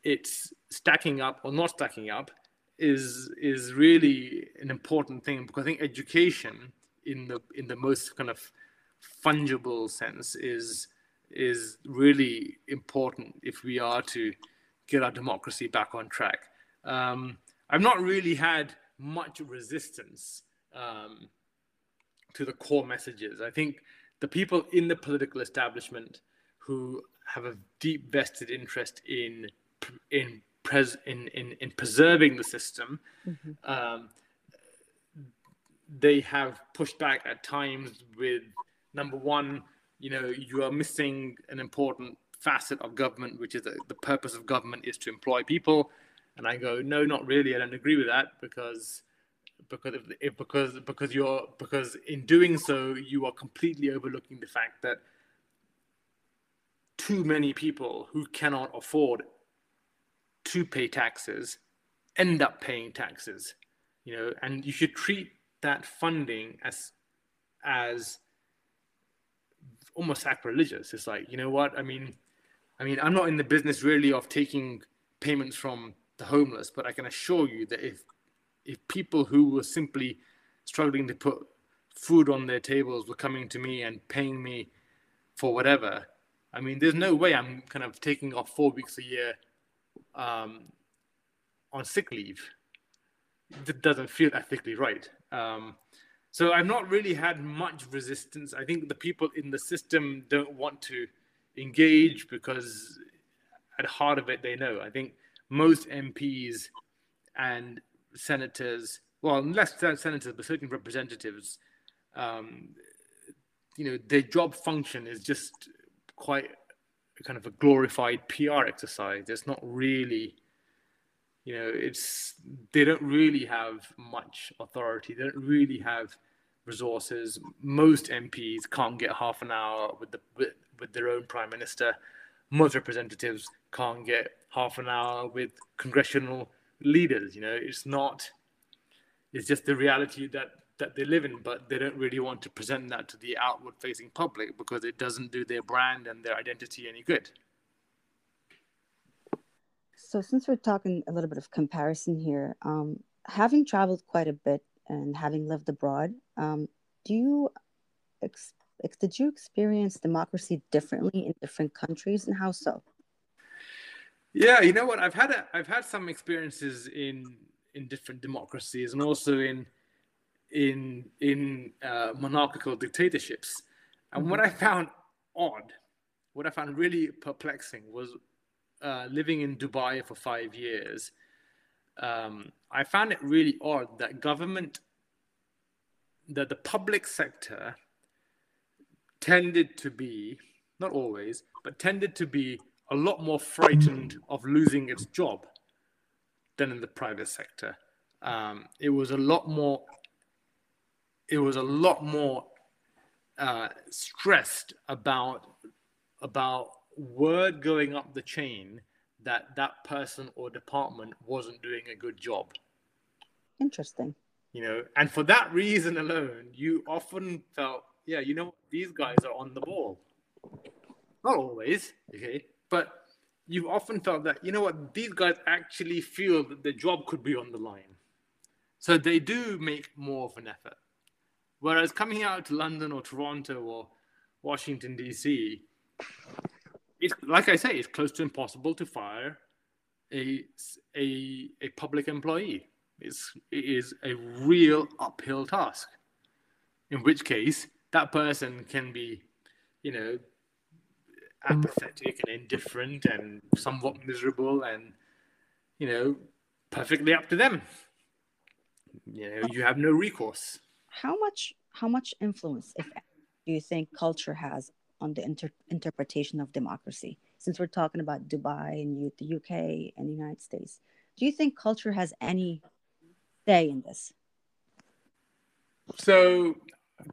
it's stacking up or not stacking up is is really an important thing because I think education in the in the most kind of fungible sense is is really important if we are to get our democracy back on track. Um, I've not really had much resistance um, to the core messages. I think the people in the political establishment who have a deep vested interest in in pres in in, in preserving the system, mm-hmm. um, they have pushed back at times with number one, you know, you are missing an important facet of government, which is that the purpose of government is to employ people. And I go, no, not really. I don't agree with that because because if, because because you're because in doing so you are completely overlooking the fact that too many people who cannot afford to pay taxes end up paying taxes you know and you should treat that funding as as almost sacrilegious. It's like you know what? I mean i mean i'm not in the business really of taking payments from the homeless but i can assure you that if if people who were simply struggling to put food on their tables were coming to me and paying me for whatever, I mean, there's no way I'm kind of taking off four weeks a year um, on sick leave. It doesn't feel ethically right. Um, so I've not really had much resistance. I think the people in the system don't want to engage because at the heart of it, they know. I think most MPs and senators, well, less senators, but certainly representatives, um, you know, their job function is just quite kind of a glorified PR exercise. It's not really, you know, it's they don't really have much authority. They don't really have resources. Most MPs can't get half an hour with the with, with their own prime minister. Most representatives can't get half an hour with congressional leaders. You know, it's not. It's just the reality that that they live in, but they don't really want to present that to the outward-facing public because it doesn't do their brand and their identity any good. So, since we're talking a little bit of comparison here, um, having traveled quite a bit and having lived abroad, um, do you ex- did you experience democracy differently in different countries, and how so? Yeah, you know what? I've had a, I've had some experiences in in different democracies and also in in in uh, monarchical dictatorships. And mm-hmm. what I found odd, what I found really perplexing was uh, living in Dubai for five years. Um, I found it really odd that government, that the public sector tended to be, not always, but tended to be a lot more frightened of losing its job than in the private sector. Um, it was a lot more. It was a lot more uh, stressed about about word going up the chain that that person or department wasn't doing a good job. Interesting. You know, and for that reason alone, you often felt, yeah, you know, these guys are on the ball. Not always, okay, but you've often felt that, you know what, these guys actually feel that their job could be on the line. So they do make more of an effort. Whereas coming out to London or Toronto or Washington, D.C., it's like I say, it's close to impossible to fire a, a, a public employee. It's, it is a real uphill task. In which case, that person can be, you know, Mm. apathetic and indifferent and somewhat miserable and, you know, perfectly up to them. You know, you have no recourse. How much how much influence, if do you think culture has on the inter- interpretation of democracy? Since we're talking about Dubai and the UK and the United States, do you think culture has any say in this? So,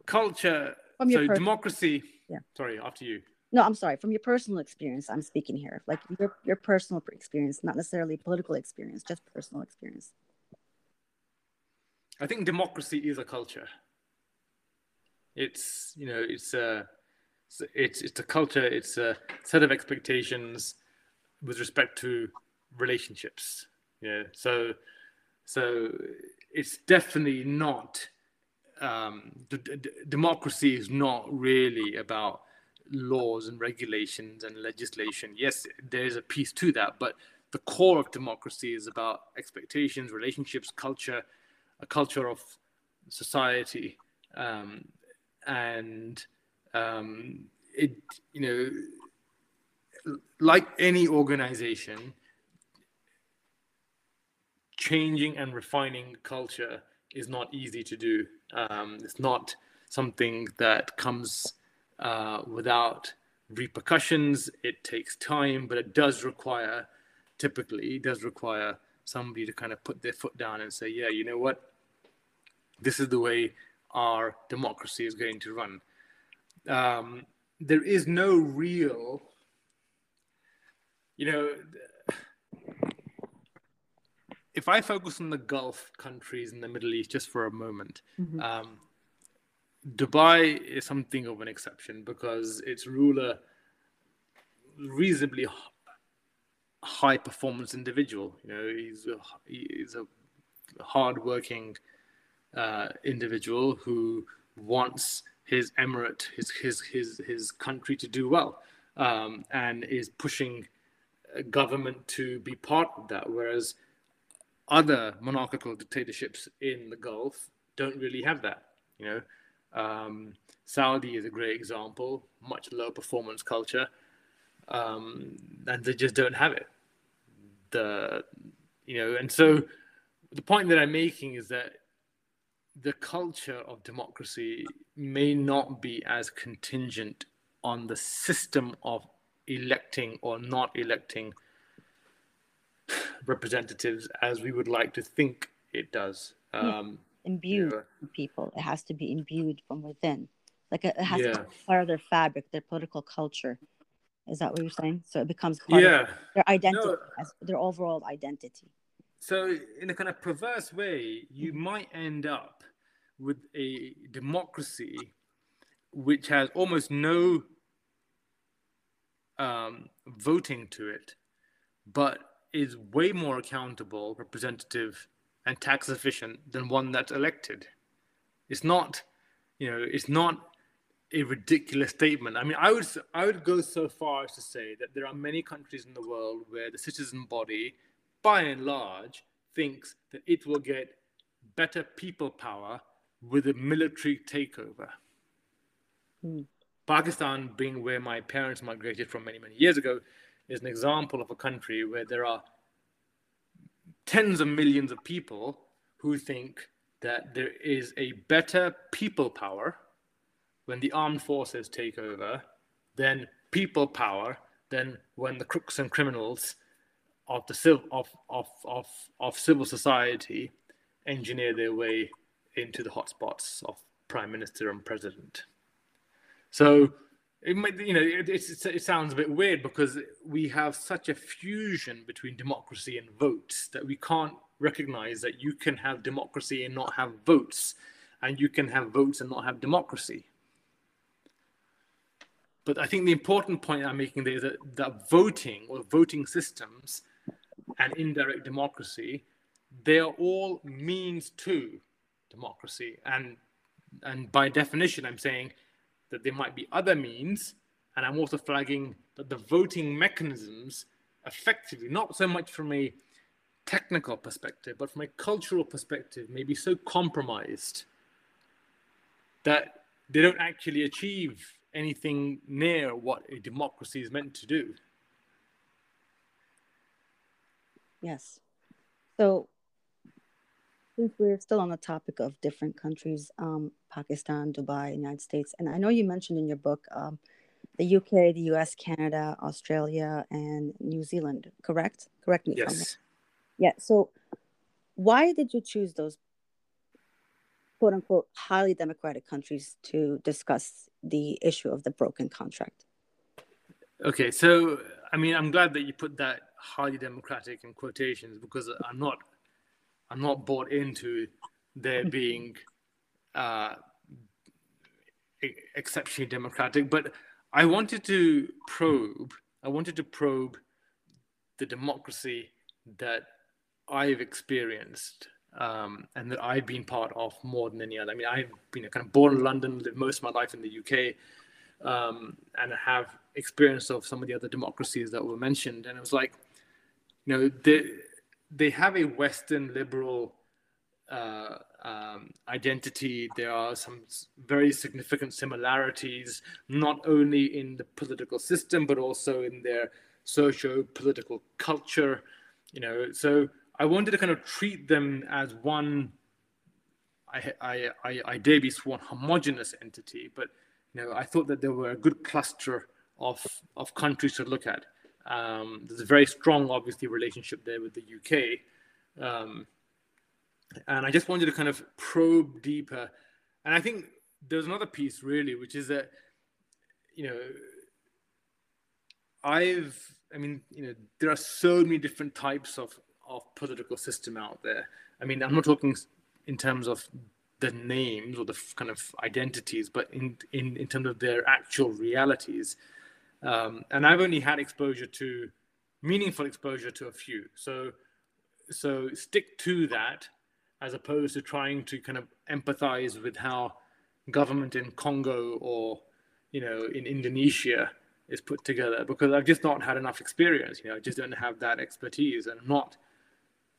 culture, so democracy. Yeah. Sorry, after you. No, I'm sorry. From your personal experience, I'm speaking here. Like your your personal experience, not necessarily political experience, just personal experience. I think democracy is a culture. It's you know it's a it's it's a culture. It's a set of expectations with respect to relationships. Yeah. So so it's definitely not um, d- d- democracy is not really about laws and regulations and legislation. Yes, there is a piece to that, but the core of democracy is about expectations, relationships, culture, a culture of society, um, and um, it you know like any organization changing and refining culture is not easy to do um, it's not something that comes uh, without repercussions it takes time but it does require typically it does require somebody to kind of put their foot down and say yeah you know what this is the way our democracy is going to run. Um, there is no real, you know, if I focus on the Gulf countries in the Middle East just for a moment, mm-hmm. um, Dubai is something of an exception because its ruler reasonably high performance individual. You know, he's a, he's a hardworking uh, individual who wants his emirate, his his his his country to do well, um, and is pushing government to be part of that. Whereas other monarchical dictatorships in the Gulf don't really have that. You know, um, Saudi is a great example, much lower performance culture, um, and they just don't have it. The you know, and so the point that I'm making is that the culture of democracy may not be as contingent on the system of electing or not electing <sighs> representatives as we would like to think it does. Um, imbued yeah. people. It has to be imbued from within. Like it has yeah. to be part of their fabric, their political culture. Is that what you're saying? So it becomes part yeah. of their identity, no. their overall identity. So, in a kind of perverse way, you might end up with a democracy which has almost no um, voting to it, but is way more accountable, representative, and tax efficient than one that's elected. It's not, you know, it's not a ridiculous statement. I mean, I would I would go so far as to say that there are many countries in the world where the citizen body, by and large, thinks that it will get better people power with a military takeover. Hmm. Pakistan, being where my parents migrated from many, many years ago, is an example of a country where there are tens of millions of people who think that there is a better people power when the armed forces take over than people power than when the crooks and criminals of the civil of, of, of, of civil society engineer their way into the hotspots of prime minister and president. So it might, you know, it, it, it sounds a bit weird because we have such a fusion between democracy and votes that we can't recognize that you can have democracy and not have votes, and you can have votes and not have democracy. But I think the important point I'm making there is that, that voting or voting systems and indirect democracy, they are all means to democracy. And and by definition, I'm saying that there might be other means, and I'm also flagging that the voting mechanisms effectively, not so much from a technical perspective, but from a cultural perspective, may be so compromised that they don't actually achieve anything near what a democracy is meant to do. Yes. So since we're still on the topic of different countries, um, Pakistan, Dubai, United States, and I know you mentioned in your book um, the UK, the US, Canada, Australia, and New Zealand, correct? Correct me yes. Yeah. So, why did you choose those quote unquote highly democratic countries to discuss the issue of the broken contract? Okay, so I mean, I'm glad that you put that highly democratic in quotations because I'm not I'm not bought into there being uh, exceptionally democratic, but I wanted to probe. I wanted to probe the democracy that I've experienced um, and that I've been part of more than any other. I mean, I've been kind of born in London, lived most of my life in the UK, um, and have experience of some of the other democracies that were mentioned. And it was like, you know, they they have a Western liberal uh, um, identity. There are some very significant similarities, not only in the political system but also in their socio-political culture. You know, so I wanted to kind of treat them as one. I I I, I dare be one homogenous entity, but you know, I thought that there were a good cluster of of countries to look at. Um, there's a very strong, obviously, relationship there with the UK. Um, and I just wanted to kind of probe deeper. And I think there's another piece, really, which is that, you know, I've, I mean, you know, there are so many different types of, of political system out there. I mean, I'm not talking in terms of the names or the kind of identities, but in, in, in terms of their actual realities. Um, and I've only had exposure to meaningful exposure to a few. So, so stick to that as opposed to trying to kind of empathize with how government in Congo or you know in Indonesia is put together because I've just not had enough experience. You know, I just don't have that expertise, and I'm not,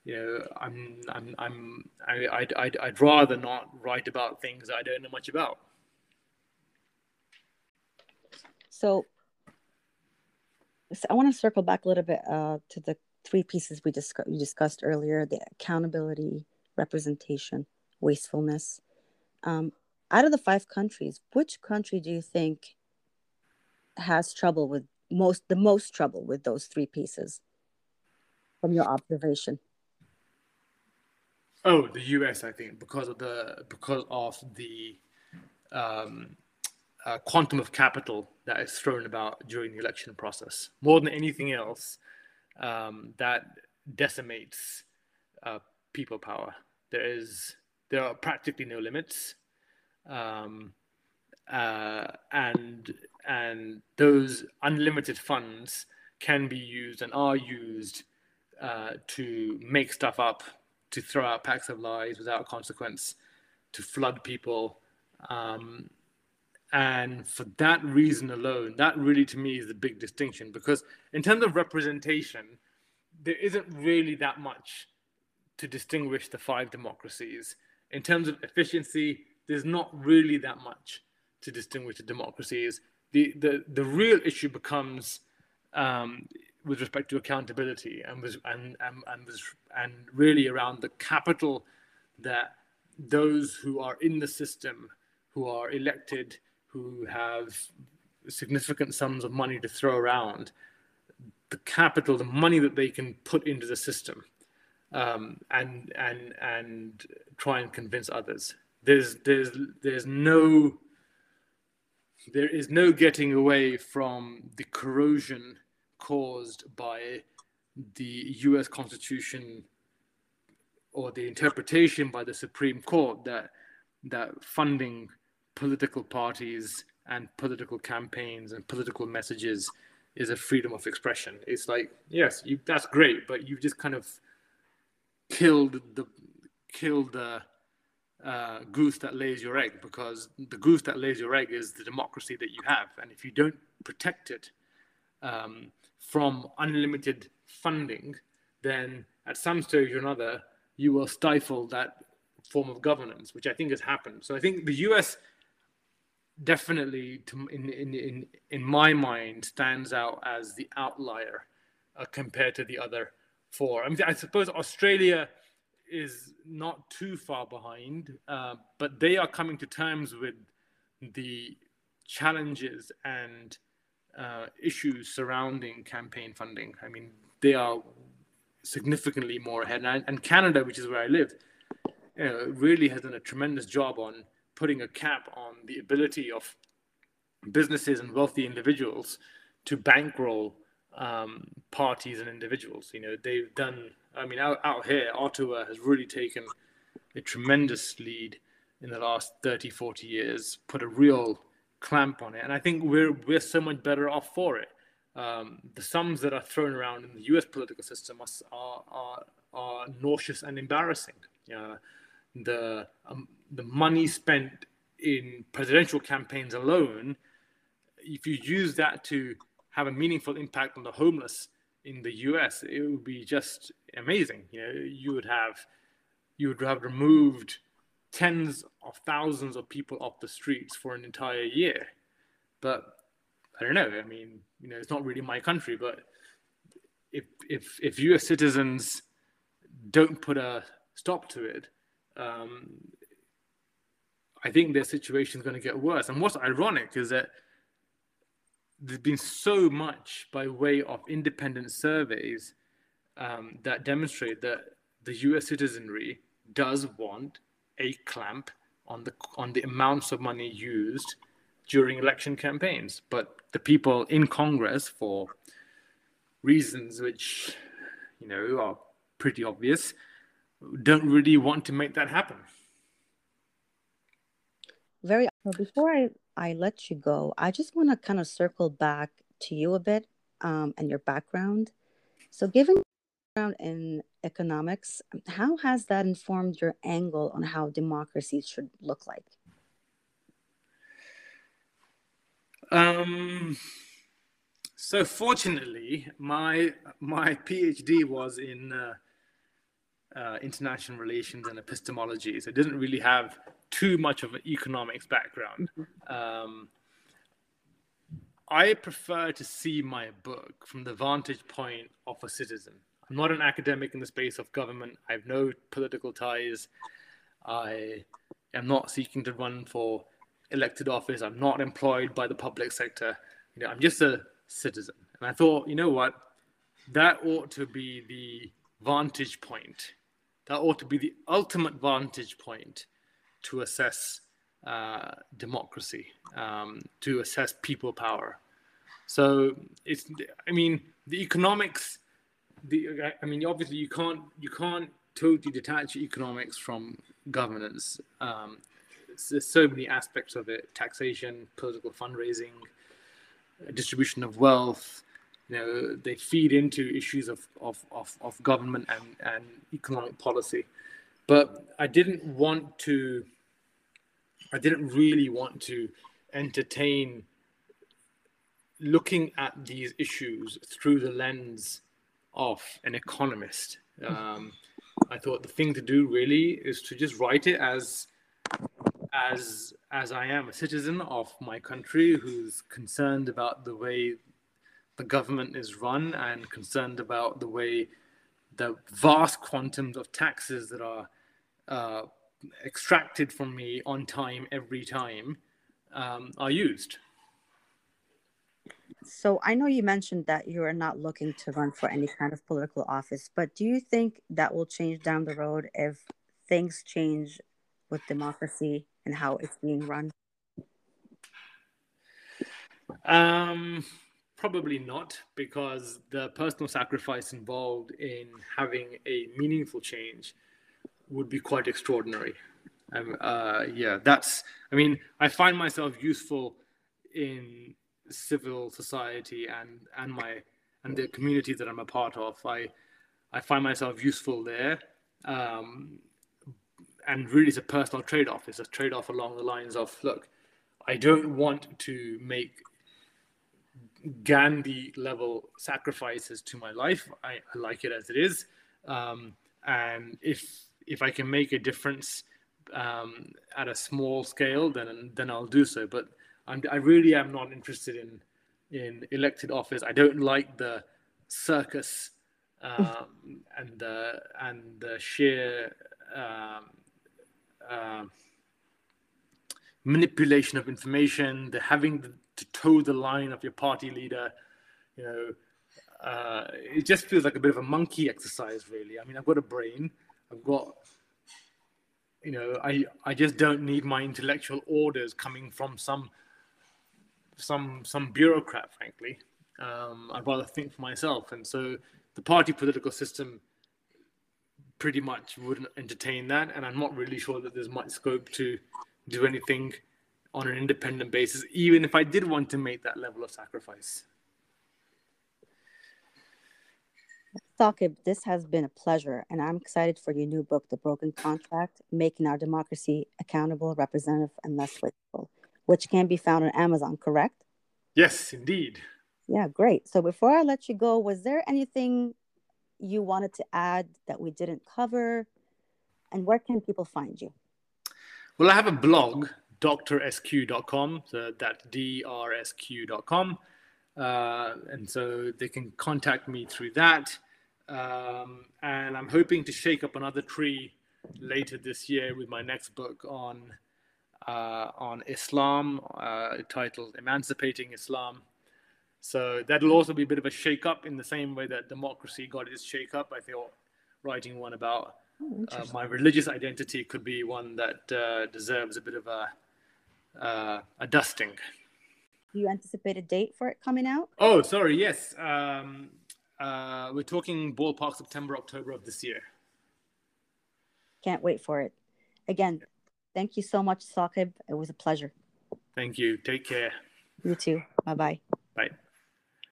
you know, I'm I'm I'm I, I'd, I'd I'd rather not write about things I don't know much about. So I want to circle back a little bit uh, to the three pieces we discussed, we discussed earlier the accountability, representation, wastefulness. Um, out of the five countries, which country do you think has trouble with most the most trouble with those three pieces from your observation? Oh, the U.S. I think because of the because of the um, uh, quantum of capital that is thrown about during the election process. More than anything else, um, that decimates uh, people power. There is there are practically no limits, um, uh, and and those unlimited funds can be used and are used uh, to make stuff up, to throw out packs of lies without consequence, to flood people. Um, and for that reason alone, that really to me is the big distinction because in terms of representation, there isn't really that much to distinguish the five democracies. In terms of efficiency, there's not really that much to distinguish the democracies. the the the real issue becomes um, with respect to accountability and was and and and, was, and really around the capital that those who are in the system, who are elected, who have significant sums of money to throw around, the capital, the money that they can put into the system, um, and and and try and convince others. There's there's there's no there is no getting away from the corrosion caused by the U.S. Constitution or the interpretation by the Supreme Court that that funding political parties and political campaigns and political messages is a freedom of expression. It's like, yes, you, that's great, but you've just kind of killed the killed the uh, goose that lays your egg because the goose that lays your egg is the democracy that you have, and if you don't protect it um, from unlimited funding, then at some stage or another you will stifle that form of governance, which I think has happened. So I think the U.S definitely, to, in, in, in, in my mind, stands out as the outlier uh, compared to the other four. I mean, I suppose Australia is not too far behind, uh, but they are coming to terms with the challenges and uh, issues surrounding campaign funding. I mean, they are significantly more ahead. And, and Canada, which is where I live, you know, really has done a tremendous job on putting a cap on the ability of businesses and wealthy individuals to bankroll um, parties and individuals. You know, they've done, I mean, out, out here, Ottawa has really taken a tremendous lead in the last 30, 40 years, put a real clamp on it. And I think we're, we're so much better off for it. Um, the sums that are thrown around in the US political system are, are, are nauseous and embarrassing. Uh, the um, the money spent in presidential campaigns alone, if you use that to have a meaningful impact on the homeless in the U.S., it would be just amazing. You know, you would have you would have removed tens of thousands of people off the streets for an entire year. But I don't know. I mean, you know, it's not really my country, but if if if U.S. citizens don't put a stop to it, um, I think their situation is going to get worse. And what's ironic is that there's been so much by way of independent surveys um, that demonstrate that the U.S. citizenry does want a clamp on the on the amounts of money used during election campaigns. But the people in Congress, for reasons which you know are pretty obvious, don't really want to make that happen. Very well, before I, I let you go, I just want to kind of circle back to you a bit um, and your background. So, given your background in economics, how has that informed your angle on how democracy should look like? Um, so fortunately, my my PhD was in uh, uh, international relations and epistemology. So it doesn't really have too much of an economics background. Um, I prefer to see my book from the vantage point of a citizen. I'm not an academic in the space of government. I have no political ties. I am not seeking to run for elected office. I'm not employed by the public sector. You know, I'm just a citizen. And I thought, you know what? That ought to be the vantage point that ought to be the ultimate vantage point to assess uh, democracy, um, to assess people power. So it's, I mean, the economics, the, I mean, obviously you can't, you can't totally detach economics from governance. Um, there's so many aspects of it: taxation, political fundraising, distribution of wealth, you know, they feed into issues of, of, of, of government and, and economic policy. But I didn't want to, I didn't really want to entertain looking at these issues through the lens of an economist. Um, I thought the thing to do really is to just write it as as as I am a citizen of my country who's concerned about the way the government is run and concerned about the way the vast quantums of taxes that are uh, extracted from me on time every time um, are used. So I know you mentioned that you are not looking to run for any kind of political office, but do you think that will change down the road if things change with democracy and how it's being run? Um, probably not, because the personal sacrifice involved in having a meaningful change would be quite extraordinary. Um, uh, yeah, that's. I mean, I find myself useful in civil society and and my and the community that I'm a part of. I I find myself useful there. Um, and really, it's a personal trade off. It's a trade off along the lines of look, I don't want to make Gandhi level sacrifices to my life. I, I like it as it is. Um, and if if I can make a difference um, at a small scale, then then I'll do so. But I'm, i really am not interested in in elected office. I don't like the circus um, <laughs> and the and the sheer um, uh, manipulation of information, the having to toe the line of your party leader. You know, uh, it just feels like a bit of a monkey exercise, really. I mean, I've got a brain. I've got you know, I I just don't need my intellectual orders coming from some some some bureaucrat, frankly. Um, I'd rather think for myself, and so the party political system pretty much wouldn't entertain that, and I'm not really sure that there's much scope to do anything on an independent basis, even if I did want to make that level of sacrifice. Saqib, this has been a pleasure, and I'm excited for your new book, The Broken Contract Making Our Democracy Accountable, Representative, and Less Wasteful, which can be found on Amazon, correct? Yes, indeed. Yeah, great. So before I let you go, was there anything you wanted to add that we didn't cover? And where can people find you? Well, I have a blog, drsq.com, so that's drsq.com. Uh, and so they can contact me through that. Um, and I'm hoping to shake up another tree later this year with my next book on uh, on Islam, uh, titled "Emancipating Islam." So that'll also be a bit of a shake up in the same way that democracy got its shake up. I feel writing one about oh, uh, my religious identity could be one that uh, deserves a bit of a uh, a dusting. Do you anticipate a date for it coming out? Oh, sorry. Yes. Um, uh, we're talking ballpark September, October of this year. Can't wait for it. Again, thank you so much, Saqib. It was a pleasure. Thank you. Take care. You too. Bye-bye. Bye.